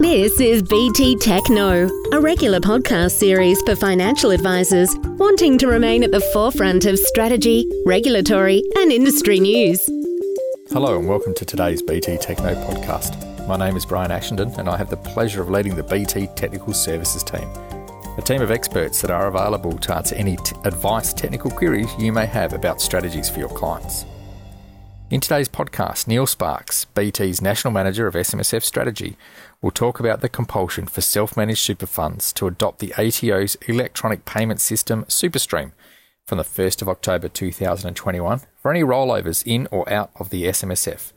This is BT TechKnow, a regular podcast series for financial advisors wanting to remain at the forefront of strategy, regulatory, and industry news. Hello, and welcome to today's BT TechKnow podcast. My name is Brian Ashenden, and I have the pleasure of leading the BT Technical Services team, a team of experts that are available to answer any t- advice technical queries you may have about strategies for your clients. In today's podcast, Neil Sparks, BT's National Manager of SMSF Strategy, will talk about the compulsion for self managed super funds to adopt the ATO's electronic payment system SuperStream from the 1st of October 2021 for any rollovers in or out of the SMSF,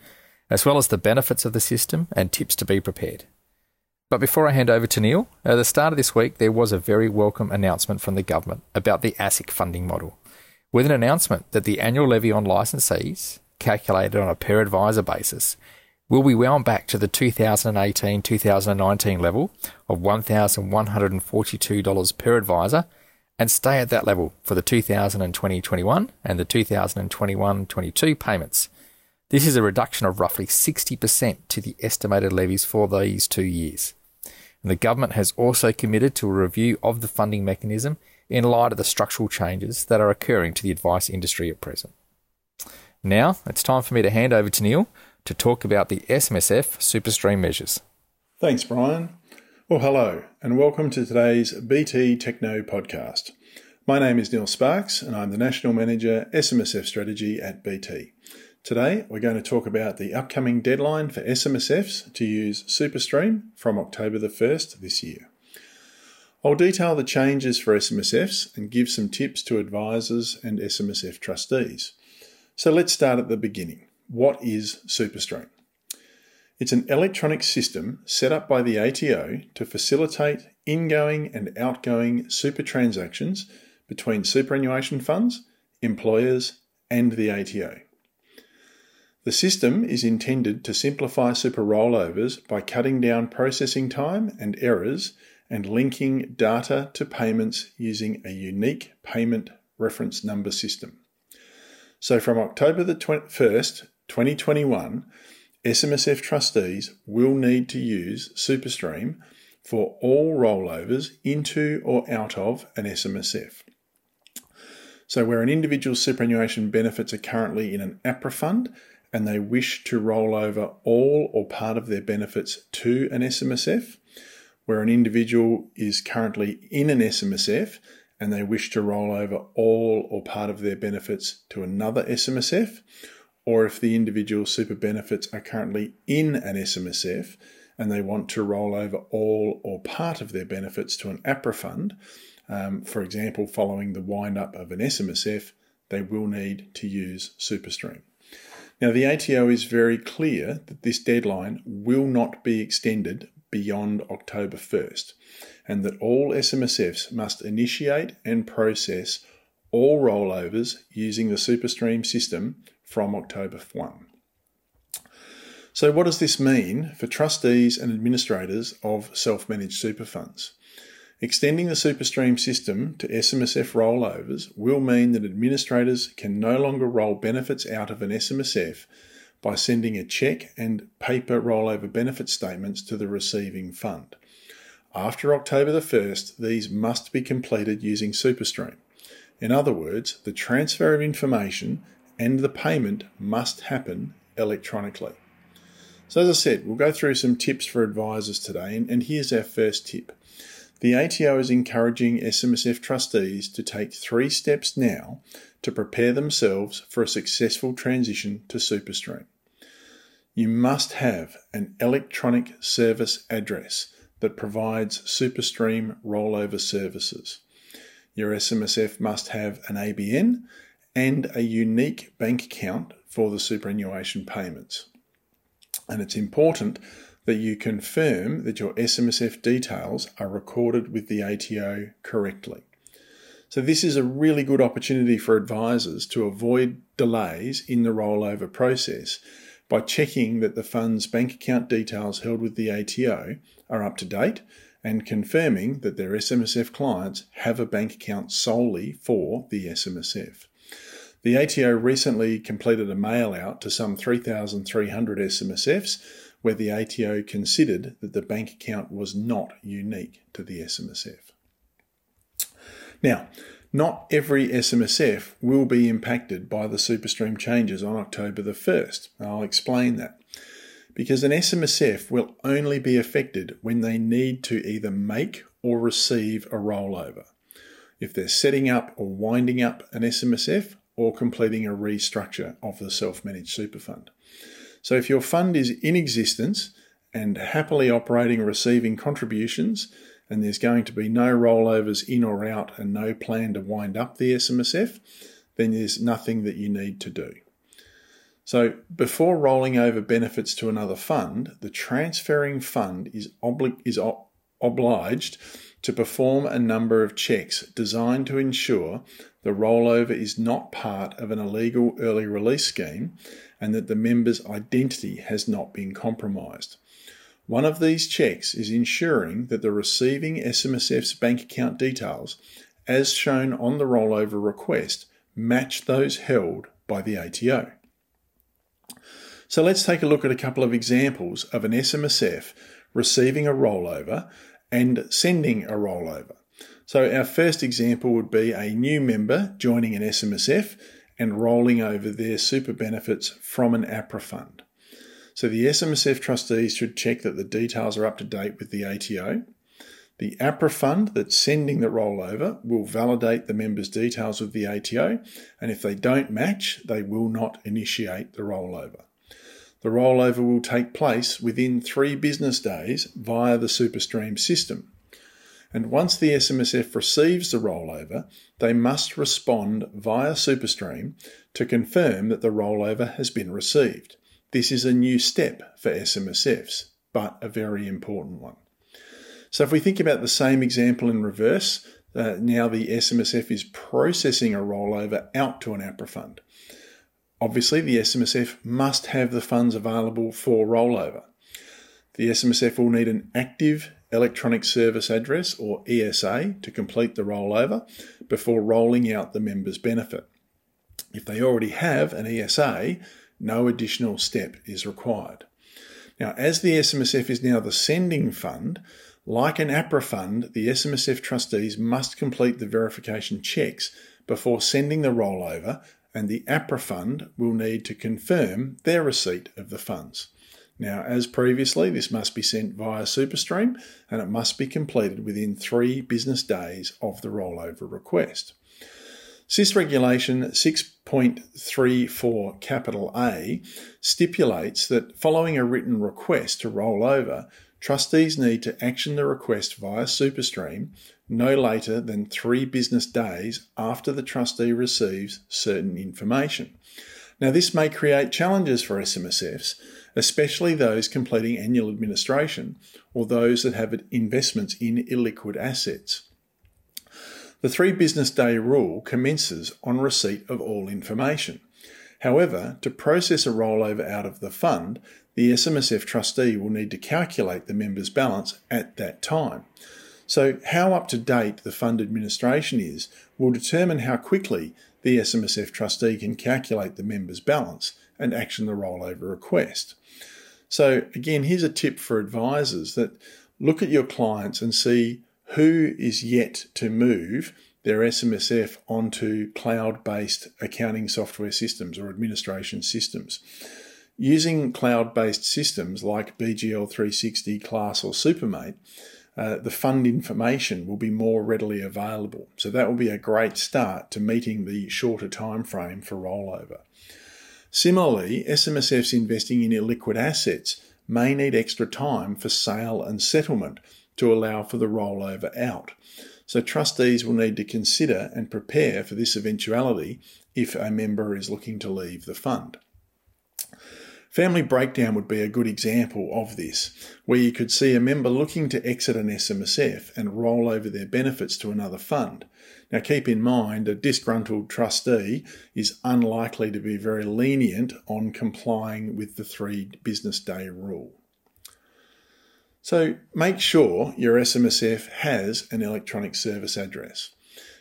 as well as the benefits of the system and tips to be prepared. But before I hand over to Neil, at the start of this week there was a very welcome announcement from the government about the ASIC funding model, with an announcement that the annual levy on licensees calculated on a per advisor basis will be wound back to the 2018 2019 level of $1,142 per advisor and stay at that level for the 2020 21 and the 2021 22 payments. This is a reduction of roughly 60% to the estimated levies for these two years. And the government has also committed to a review of the funding mechanism in light of the structural changes that are occurring to the advice industry at present. Now, it's time for me to hand over to Neil to talk about the SMSF SuperStream measures. Thanks, Brian. Well, hello, and welcome to today's BT TechKnow podcast. My name is Neil Sparks, and I'm the National Manager SMSF Strategy at BT. Today, we're going to talk about the upcoming deadline for SMSFs to use SuperStream from October the 1st this year. I'll detail the changes for SMSFs and give some tips to advisors and SMSF trustees. So let's start at the beginning. What is SuperStream? It's an electronic system set up by the ATO to facilitate ingoing and outgoing super transactions between superannuation funds, employers, and the ATO. The system is intended to simplify super rollovers by cutting down processing time and errors and linking data to payments using a unique payment reference number system. So from October the 1st, 2021, SMSF trustees will need to use SuperStream for all rollovers into or out of an SMSF. So, where an individual's superannuation benefits are currently in an APRA fund and they wish to roll over all or part of their benefits to an SMSF, where an individual is currently in an SMSF and they wish to roll over all or part of their benefits to another SMSF, or if the individual super benefits are currently in an SMSF and they want to roll over all or part of their benefits to an APRA fund, um, for example, following the wind up of an SMSF, they will need to use SuperStream. Now, the ATO is very clear that this deadline will not be extended beyond October 1st and that all SMSFs must initiate and process all rollovers using the SuperStream system from October 1. So, what does this mean for trustees and administrators of self managed super funds? Extending the SuperStream system to SMSF rollovers will mean that administrators can no longer roll benefits out of an SMSF by sending a cheque and paper rollover benefit statements to the receiving fund. After October the 1st, these must be completed using SuperStream. In other words, the transfer of information and the payment must happen electronically. So, as I said, we'll go through some tips for advisors today, and, and here's our first tip. The ATO is encouraging SMSF trustees to take three steps now to prepare themselves for a successful transition to SuperStream. You must have an electronic service address that provides SuperStream rollover services. Your SMSF must have an ABN and a unique bank account for the superannuation payments. And it's important that you confirm that your SMSF details are recorded with the ATO correctly. So, this is a really good opportunity for advisors to avoid delays in the rollover process by checking that the fund's bank account details held with the ATO are up to date and confirming that their SMSF clients have a bank account solely for the SMSF. The ATO recently completed a mail out to some 3,300 SMSFs where the ATO considered that the bank account was not unique to the SMSF. Now, not every SMSF will be impacted by the SuperStream changes on October the 1st. I'll explain that. Because an SMSF will only be affected when they need to either make or receive a rollover. If they're setting up or winding up an SMSF or completing a restructure of the self managed super fund. So if your fund is in existence and happily operating receiving contributions, and there's going to be no rollovers in or out and no plan to wind up the SMSF, then there's nothing that you need to do. So before rolling over benefits to another fund, the transferring fund is, obli- is obliged to perform a number of checks designed to ensure the rollover is not part of an illegal early release scheme and that the member's identity has not been compromised. One of these checks is ensuring that the receiving SMSF's bank account details, as shown on the rollover request, match those held by the ATO. So let's take a look at a couple of examples of an SMSF receiving a rollover and sending a rollover. So our first example would be a new member joining an SMSF and rolling over their super benefits from an APRA fund. So the SMSF trustees should check that the details are up to date with the ATO. The APRA fund that's sending the rollover will validate the member's details with the ATO, and if they don't match, they will not initiate the rollover. The rollover will take place within three business days via the SuperStream system. And once the SMSF receives the rollover, they must respond via SuperStream to confirm that the rollover has been received. This is a new step for SMSFs, but a very important one. So if we think about the same example in reverse, uh, now the SMSF is processing a rollover out to an APRA fund. Obviously, the SMSF must have the funds available for rollover. The SMSF will need an active electronic service address or ESA to complete the rollover before rolling out the member's benefit. If they already have an ESA, no additional step is required. Now, as the SMSF is now the sending fund, like an APRA fund, the SMSF trustees must complete the verification checks before sending the rollover and the APRA fund will need to confirm their receipt of the funds. Now, as previously, this must be sent via SuperStream and it must be completed within three business days of the rollover request. SIS Regulation 6.34 capital A stipulates that following a written request to roll over, trustees need to action the request via SuperStream no later than three business days after the trustee receives certain information. Now, this may create challenges for SMSFs, especially those completing annual administration or those that have investments in illiquid assets. The three business day rule commences on receipt of all information. However, to process a rollover out of the fund, the SMSF trustee will need to calculate the member's balance at that time. So, how up to date the fund administration is will determine how quickly the SMSF trustee can calculate the member's balance and action the rollover request. So, again, here's a tip for advisors that look at your clients and see who is yet to move their SMSF onto cloud based accounting software systems or administration systems. Using cloud based systems like BGL 360, Class, or Supermate uh, the fund information will be more readily available. So that will be a great start to meeting the shorter time frame for rollover. Similarly, SMSFs investing in illiquid assets may need extra time for sale and settlement to allow for the rollover out. So trustees will need to consider and prepare for this eventuality if a member is looking to leave the fund. Family breakdown would be a good example of this, where you could see a member looking to exit an SMSF and roll over their benefits to another fund. Now, keep in mind, a disgruntled trustee is unlikely to be very lenient on complying with the three business day rule. So, make sure your SMSF has an electronic service address.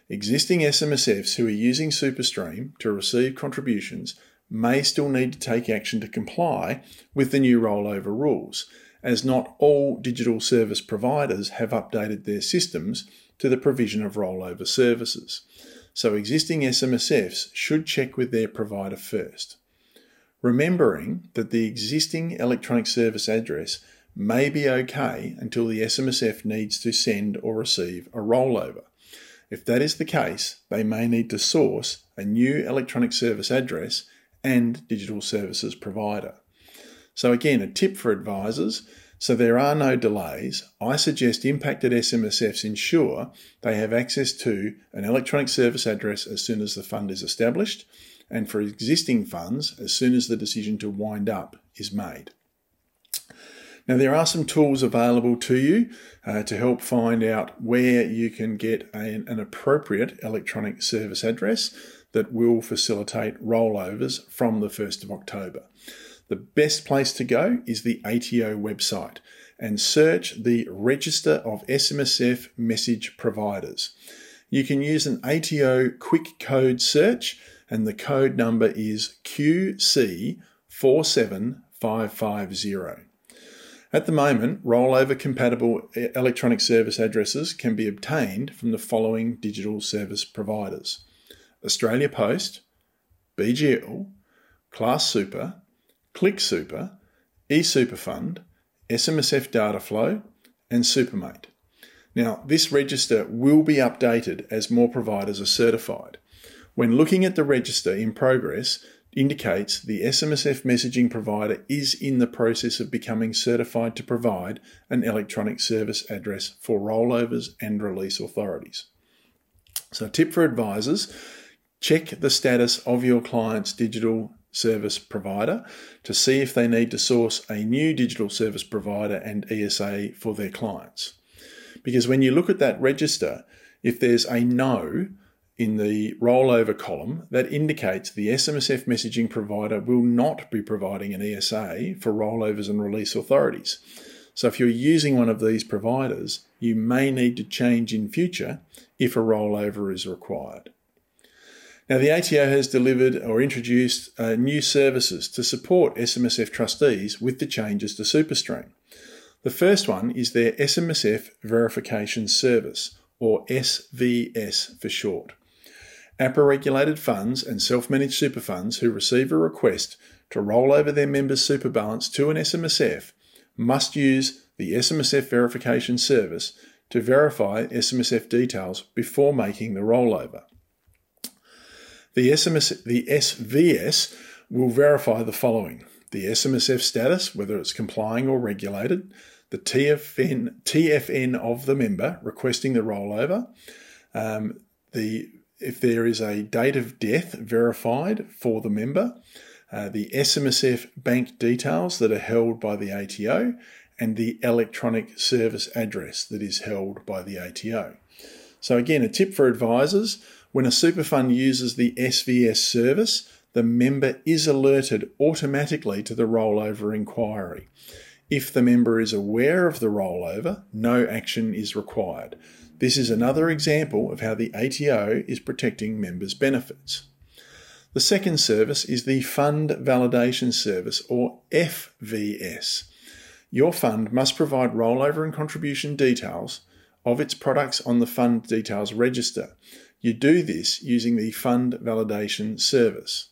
Existing SMSFs who are using SuperStream to receive contributions may still need to take action to comply with the new rollover rules, as not all digital service providers have updated their systems to the provision of rollover services. So existing SMSFs should check with their provider first. Remembering that the existing electronic service address may be okay until the SMSF needs to send or receive a rollover. If that is the case, they may need to source a new electronic service address and digital services provider. So, again, a tip for advisors so there are no delays. I suggest impacted SMSFs ensure they have access to an electronic service address as soon as the fund is established, and for existing funds, as soon as the decision to wind up is made. Now, there are some tools available to you uh, to help find out where you can get an, an appropriate electronic service address that will facilitate rollovers from the 1st of October. The best place to go is the ATO website and search the Register of SMSF Message Providers. You can use an ATO quick code search, and the code number is QC47550. At the moment, rollover compatible electronic service addresses can be obtained from the following digital service providers Australia Post, BGL, Class Super, ClickSuper, eSuperFund, SMSF Dataflow, and Supermate. Now, this register will be updated as more providers are certified. When looking at the register in progress, indicates the SMSF messaging provider is in the process of becoming certified to provide an electronic service address for rollovers and release authorities. So, tip for advisors check the status of your client's digital service provider to see if they need to source a new digital service provider and ESA for their clients. Because when you look at that register, if there's a no, in the rollover column that indicates the SMSF messaging provider will not be providing an ESA for rollovers and release authorities. So if you're using one of these providers, you may need to change in future if a rollover is required. Now, the ATO has delivered or introduced uh, new services to support SMSF trustees with the changes to SuperStream. The first one is their SMSF Verification Service, or SVS for short. APRA regulated funds and self managed super funds who receive a request to roll over their members' super balance to an SMSF must use the SMSF verification service to verify SMSF details before making the rollover. The, SMS, the SVS will verify the following. The SMSF status, whether it's complying or regulated, the TFN, TFN of the member requesting the rollover, um, the if there is a date of death verified for the member, uh, the SMSF bank details that are held by the ATO, and the electronic service address that is held by the ATO. So, again, a tip for advisors when a super fund uses the SVS service, the member is alerted automatically to the rollover inquiry. If the member is aware of the rollover, no action is required. This is another example of how the ATO is protecting members' benefits. The second service is the Fund Validation Service, or FVS. Your fund must provide rollover and contribution details of its products on the Fund Details Register. You do this using the Fund Validation Service.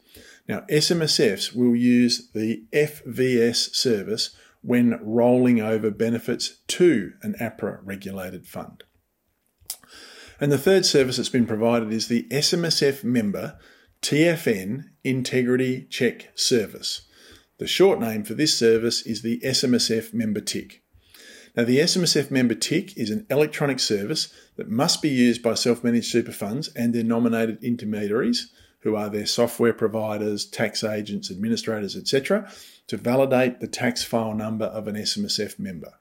Now, SMSFs will use the FVS service when rolling over benefits to an APRA regulated fund. And the third service that's been provided is the SMSF member TFN Integrity Check Service. The short name for this service is the SMSF member tick. Now, the SMSF member tick is an electronic service that must be used by self managed super funds and their nominated intermediaries, who are their software providers, tax agents, administrators, etc., to validate the tax file number of an SMSF member.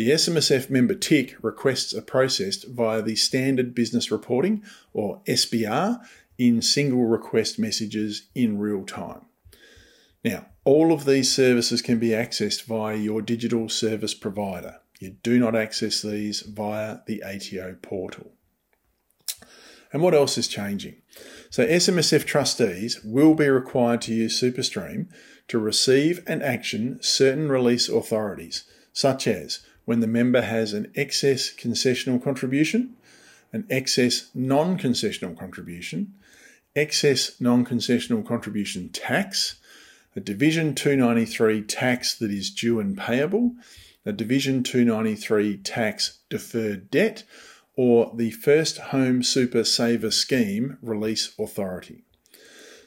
The SMSF member tick requests are processed via the Standard Business Reporting, or SBR, in single request messages in real time. Now, all of these services can be accessed via your digital service provider. You do not access these via the ATO portal. And what else is changing? So, SMSF trustees will be required to use SuperStream to receive and action certain release authorities, such as when the member has an excess concessional contribution, an excess non concessional contribution, excess non concessional contribution tax, a Division 293 tax that is due and payable, a Division 293 tax deferred debt, or the First Home Super Saver Scheme Release Authority.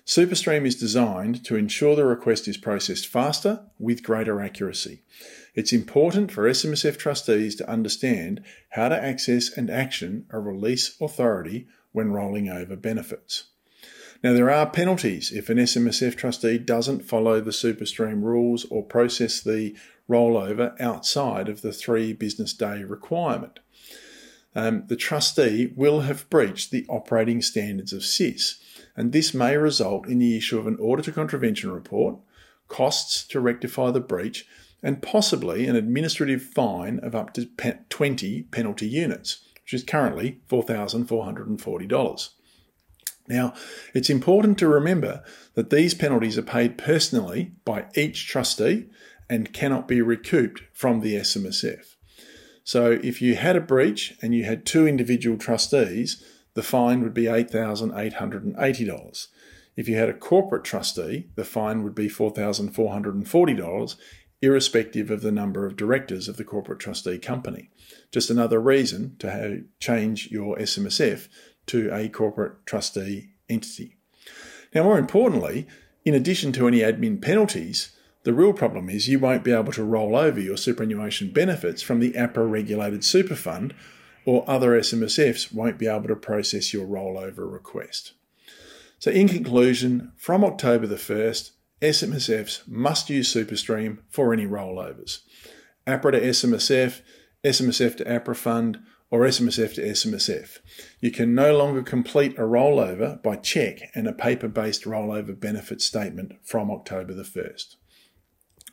SuperStream is designed to ensure the request is processed faster with greater accuracy. It's important for SMSF trustees to understand how to access and action a release authority when rolling over benefits. Now, there are penalties if an SMSF trustee doesn't follow the SuperStream rules or process the rollover outside of the three business day requirement. Um, the trustee will have breached the operating standards of SIS and this may result in the issue of an auditor contravention report, costs to rectify the breach, and possibly an administrative fine of up to 20 penalty units, which is currently $4,440. Now, it's important to remember that these penalties are paid personally by each trustee and cannot be recouped from the SMSF. So, if you had a breach and you had two individual trustees, the fine would be $8,880. If you had a corporate trustee, the fine would be $4,440, irrespective of the number of directors of the corporate trustee company. Just another reason to change your SMSF to a corporate trustee entity. Now, more importantly, in addition to any admin penalties, the real problem is you won't be able to roll over your superannuation benefits from the APRA regulated super fund or other SMSFs won't be able to process your rollover request. So, in conclusion, from October the 1st, SMSFs must use SuperStream for any rollovers. APRA to SMSF, SMSF to APRA fund, or SMSF to SMSF. You can no longer complete a rollover by cheque and a paper based rollover benefit statement from October the 1st.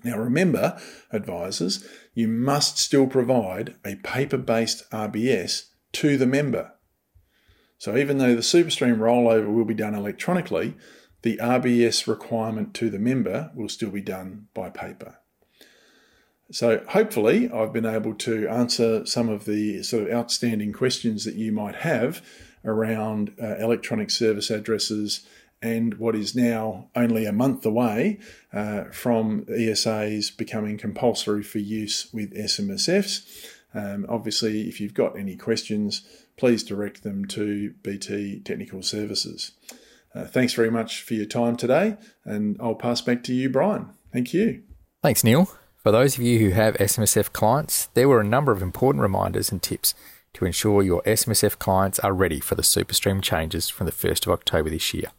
Now, remember, advisors, you must still provide a paper based RBS to the member. So, even though the SuperStream rollover will be done electronically, the RBS requirement to the member will still be done by paper. So, hopefully, I've been able to answer some of the sort of outstanding questions that you might have around uh, electronic service addresses and what is now only a month away uh, from ESAs becoming compulsory for use with SMSFs. Um, obviously, if you've got any questions, please direct them to BT Technical Services. Uh, thanks very much for your time today, and I'll pass back to you, Brian. Thank you. Thanks, Neil. For those of you who have SMSF clients, there were a number of important reminders and tips to ensure your SMSF clients are ready for the SuperStream changes from the 1st of October this year.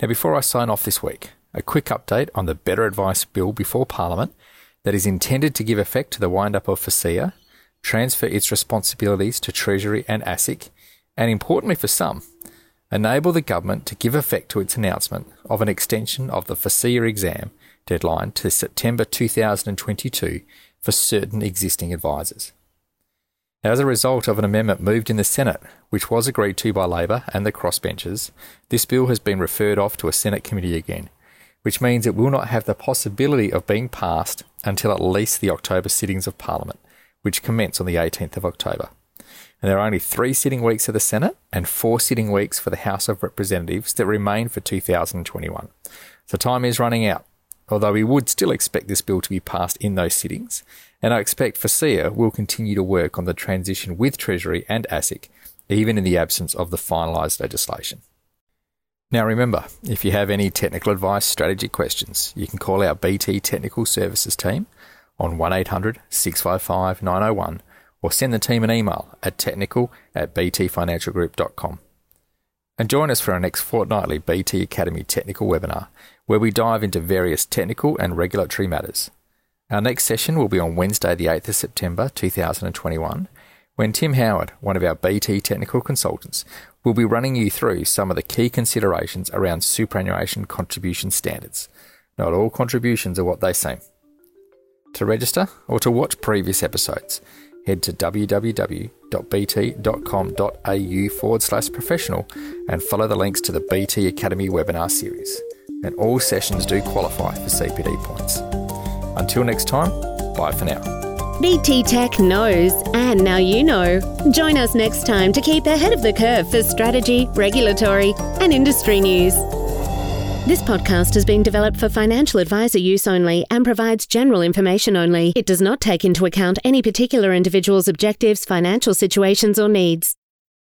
Now, before I sign off this week, a quick update on the Better Advice Bill before Parliament that is intended to give effect to the wind up of FASEA, transfer its responsibilities to Treasury and ASIC, and importantly for some, enable the government to give effect to its announcement of an extension of the FASEA exam deadline to September 2022 for certain existing advisors. As a result of an amendment moved in the Senate, which was agreed to by Labor and the crossbenchers, this bill has been referred off to a Senate committee again, which means it will not have the possibility of being passed until at least the October sittings of Parliament, which commence on the 18th of October. And there are only three sitting weeks of the Senate and four sitting weeks for the House of Representatives that remain for 2021. So time is running out, although we would still expect this bill to be passed in those sittings, and I expect FASEA will continue to work on the transition with Treasury and ASIC, even in the absence of the finalised legislation. Now remember, if you have any technical advice strategy questions, you can call our BT Technical Services team on 1800 655 901 or send the team an email at technical at btfinancialgroup.com. And join us for our next fortnightly BT Academy technical webinar, where we dive into various technical and regulatory matters. Our next session will be on Wednesday, the 8th of September 2021, when Tim Howard, one of our BT technical consultants, will be running you through some of the key considerations around superannuation contribution standards. Not all contributions are what they seem. To register or to watch previous episodes, head to www.bt.com.au forward slash professional and follow the links to the BT Academy webinar series. And all sessions do qualify for CPD points. Until next time, bye for now. BT Tech knows, and now you know. Join us next time to keep ahead of the curve for strategy, regulatory, and industry news. This podcast has been developed for financial advisor use only and provides general information only. It does not take into account any particular individual's objectives, financial situations, or needs.